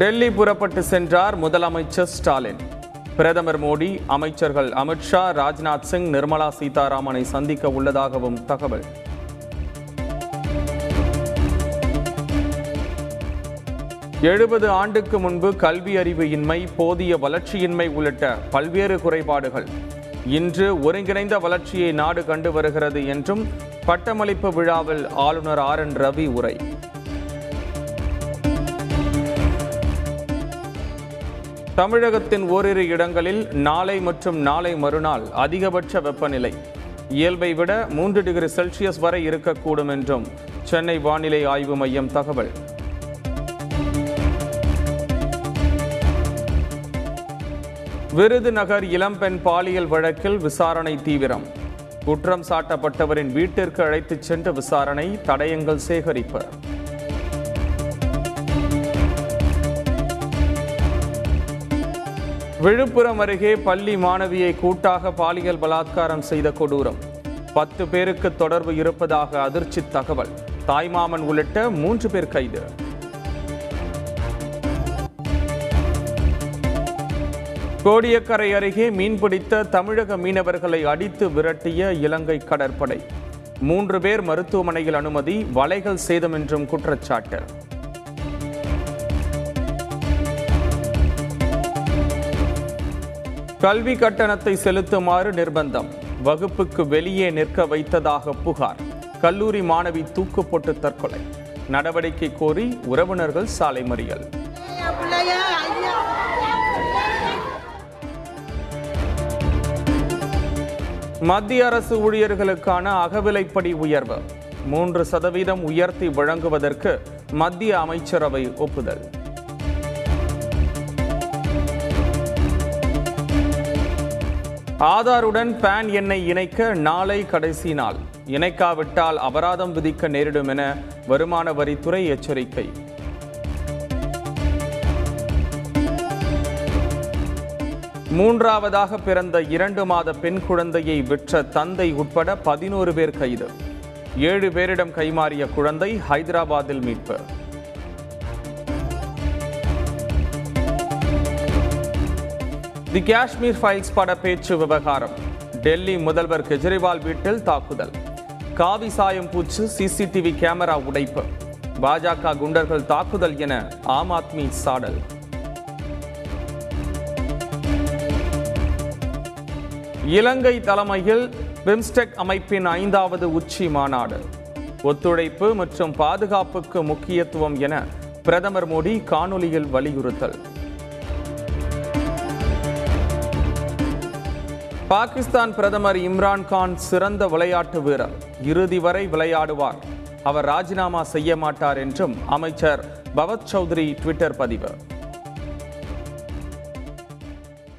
டெல்லி புறப்பட்டு சென்றார் முதலமைச்சர் ஸ்டாலின். பிரதமர் மோடி அமைச்சர்கள் அமித்ஷா ராஜ்நாத் சிங் நிர்மலா சீதாராமனை சந்திக்க உள்ளதாகவும் தகவல். எழுபது ஆண்டுக்கு முன்பு கல்வி அறிவு இன்மை போதிய வளர்ச்சியின்மை உள்ளிட்ட பல்வேறு குறைபாடுகள். இன்று ஒருங்கிணைந்த வளர்ச்சியை நாடு கண்டு வருகிறது என்றும் பட்டமளிப்பு விழாவில் ஆளுநர் ஆர் என் ரவி உரை. தமிழகத்தின் ஓரிரு இடங்களில் நாளை மற்றும் நாளை மறுநாள் அதிகபட்ச வெப்பநிலை. இயல்பை விட மூன்று டிகிரி செல்சியஸ் வரை இருக்கக்கூடும் என்றும் சென்னை வானிலை ஆய்வு மையம் தகவல். விருதுநகர் இளம்பெண் பாலியல் வழக்கில் விசாரணை தீவிரம். குற்றம் சாட்டப்பட்டவரின் வீட்டிற்கு அழைத்துச் சென்று விசாரணை தடயங்கள் சேகரிப்பு. விழுப்புரம் அருகே பள்ளி மாணவியை கூட்டாக பாலியல் பலாத்காரம் செய்த கொடூரம். பத்து பேருக்கு தொடர்பு இருப்பதாக அதிர்ச்சி தகவல். தாய்மாமன் உள்ளிட்ட மூன்று பேர் கைது. கோடியக்கரை அருகே மீன்பிடித்த தமிழக மீனவர்களை அடித்து விரட்டிய இலங்கை கடற்படை. மூன்று பேர் மருத்துவமனையில் அனுமதி வலைகள் சேதம் என்றும் குற்றச்சாட்டு. கல்வி கட்டணத்தை செலுத்துமாறு நிர்பந்தம். வகுப்புக்கு வெளியே நிற்க வைத்ததாக புகார். கல்லூரி மாணவி தூக்கு போட்டு தற்கொலை. நடவடிக்கை கோரி உறவினர்கள் சாலை மறியல். மத்திய அரசு ஊழியர்களுக்கான அகவிலைப்படி உயர்வு. மூன்று சதவீதம் உயர்த்தி வழங்குவதற்கு மத்திய அமைச்சரவை ஒப்புதல். ஆதாருடன் பேன் எண்ணை இணைக்க நாளை கடைசி நாள். இணைக்காவிட்டால் அபராதம் விதிக்க நேரிடும் என வருமான வரித்துறை எச்சரிக்கை. மூன்றாவதாக பிறந்த இரண்டு மாத பெண் குழந்தையை விற்ற தந்தை உட்பட பதினோரு பேர் கைது. ஏழு பேரிடம் கைமாறிய குழந்தை ஹைதராபாத்தில் மீட்பு. தி காஷ்மீர் ஃபைல்ஸ் பட பேச்சு விவகாரம். டெல்லி முதல்வர் கெஜ்ரிவால் வீட்டில் தாக்குதல். காவி சாயம் பூச்சு சிசிடிவி கேமரா உடைப்பு. பாஜக குண்டர்கள் தாக்குதல் என ஆம் ஆத்மி சாடல். இலங்கை தலைமையில் பிம்ஸ்டெக் அமைப்பின் ஐந்தாவது உச்சி மாநாடு. ஒத்துழைப்பு மற்றும் பாதுகாப்புக்கு முக்கியத்துவம் என பிரதமர் மோடி காணொலியில் வலியுறுத்தல். பாகிஸ்தான் பிரதமர் இம்ரான் கான் சிறந்த விளையாட்டு வீரர். இறுதி வரை விளையாடுவார். அவர் ராஜினாமா செய்ய மாட்டார் என்றும் அமைச்சர் பவத் சௌத்ரி ட்விட்டர் பதிவு.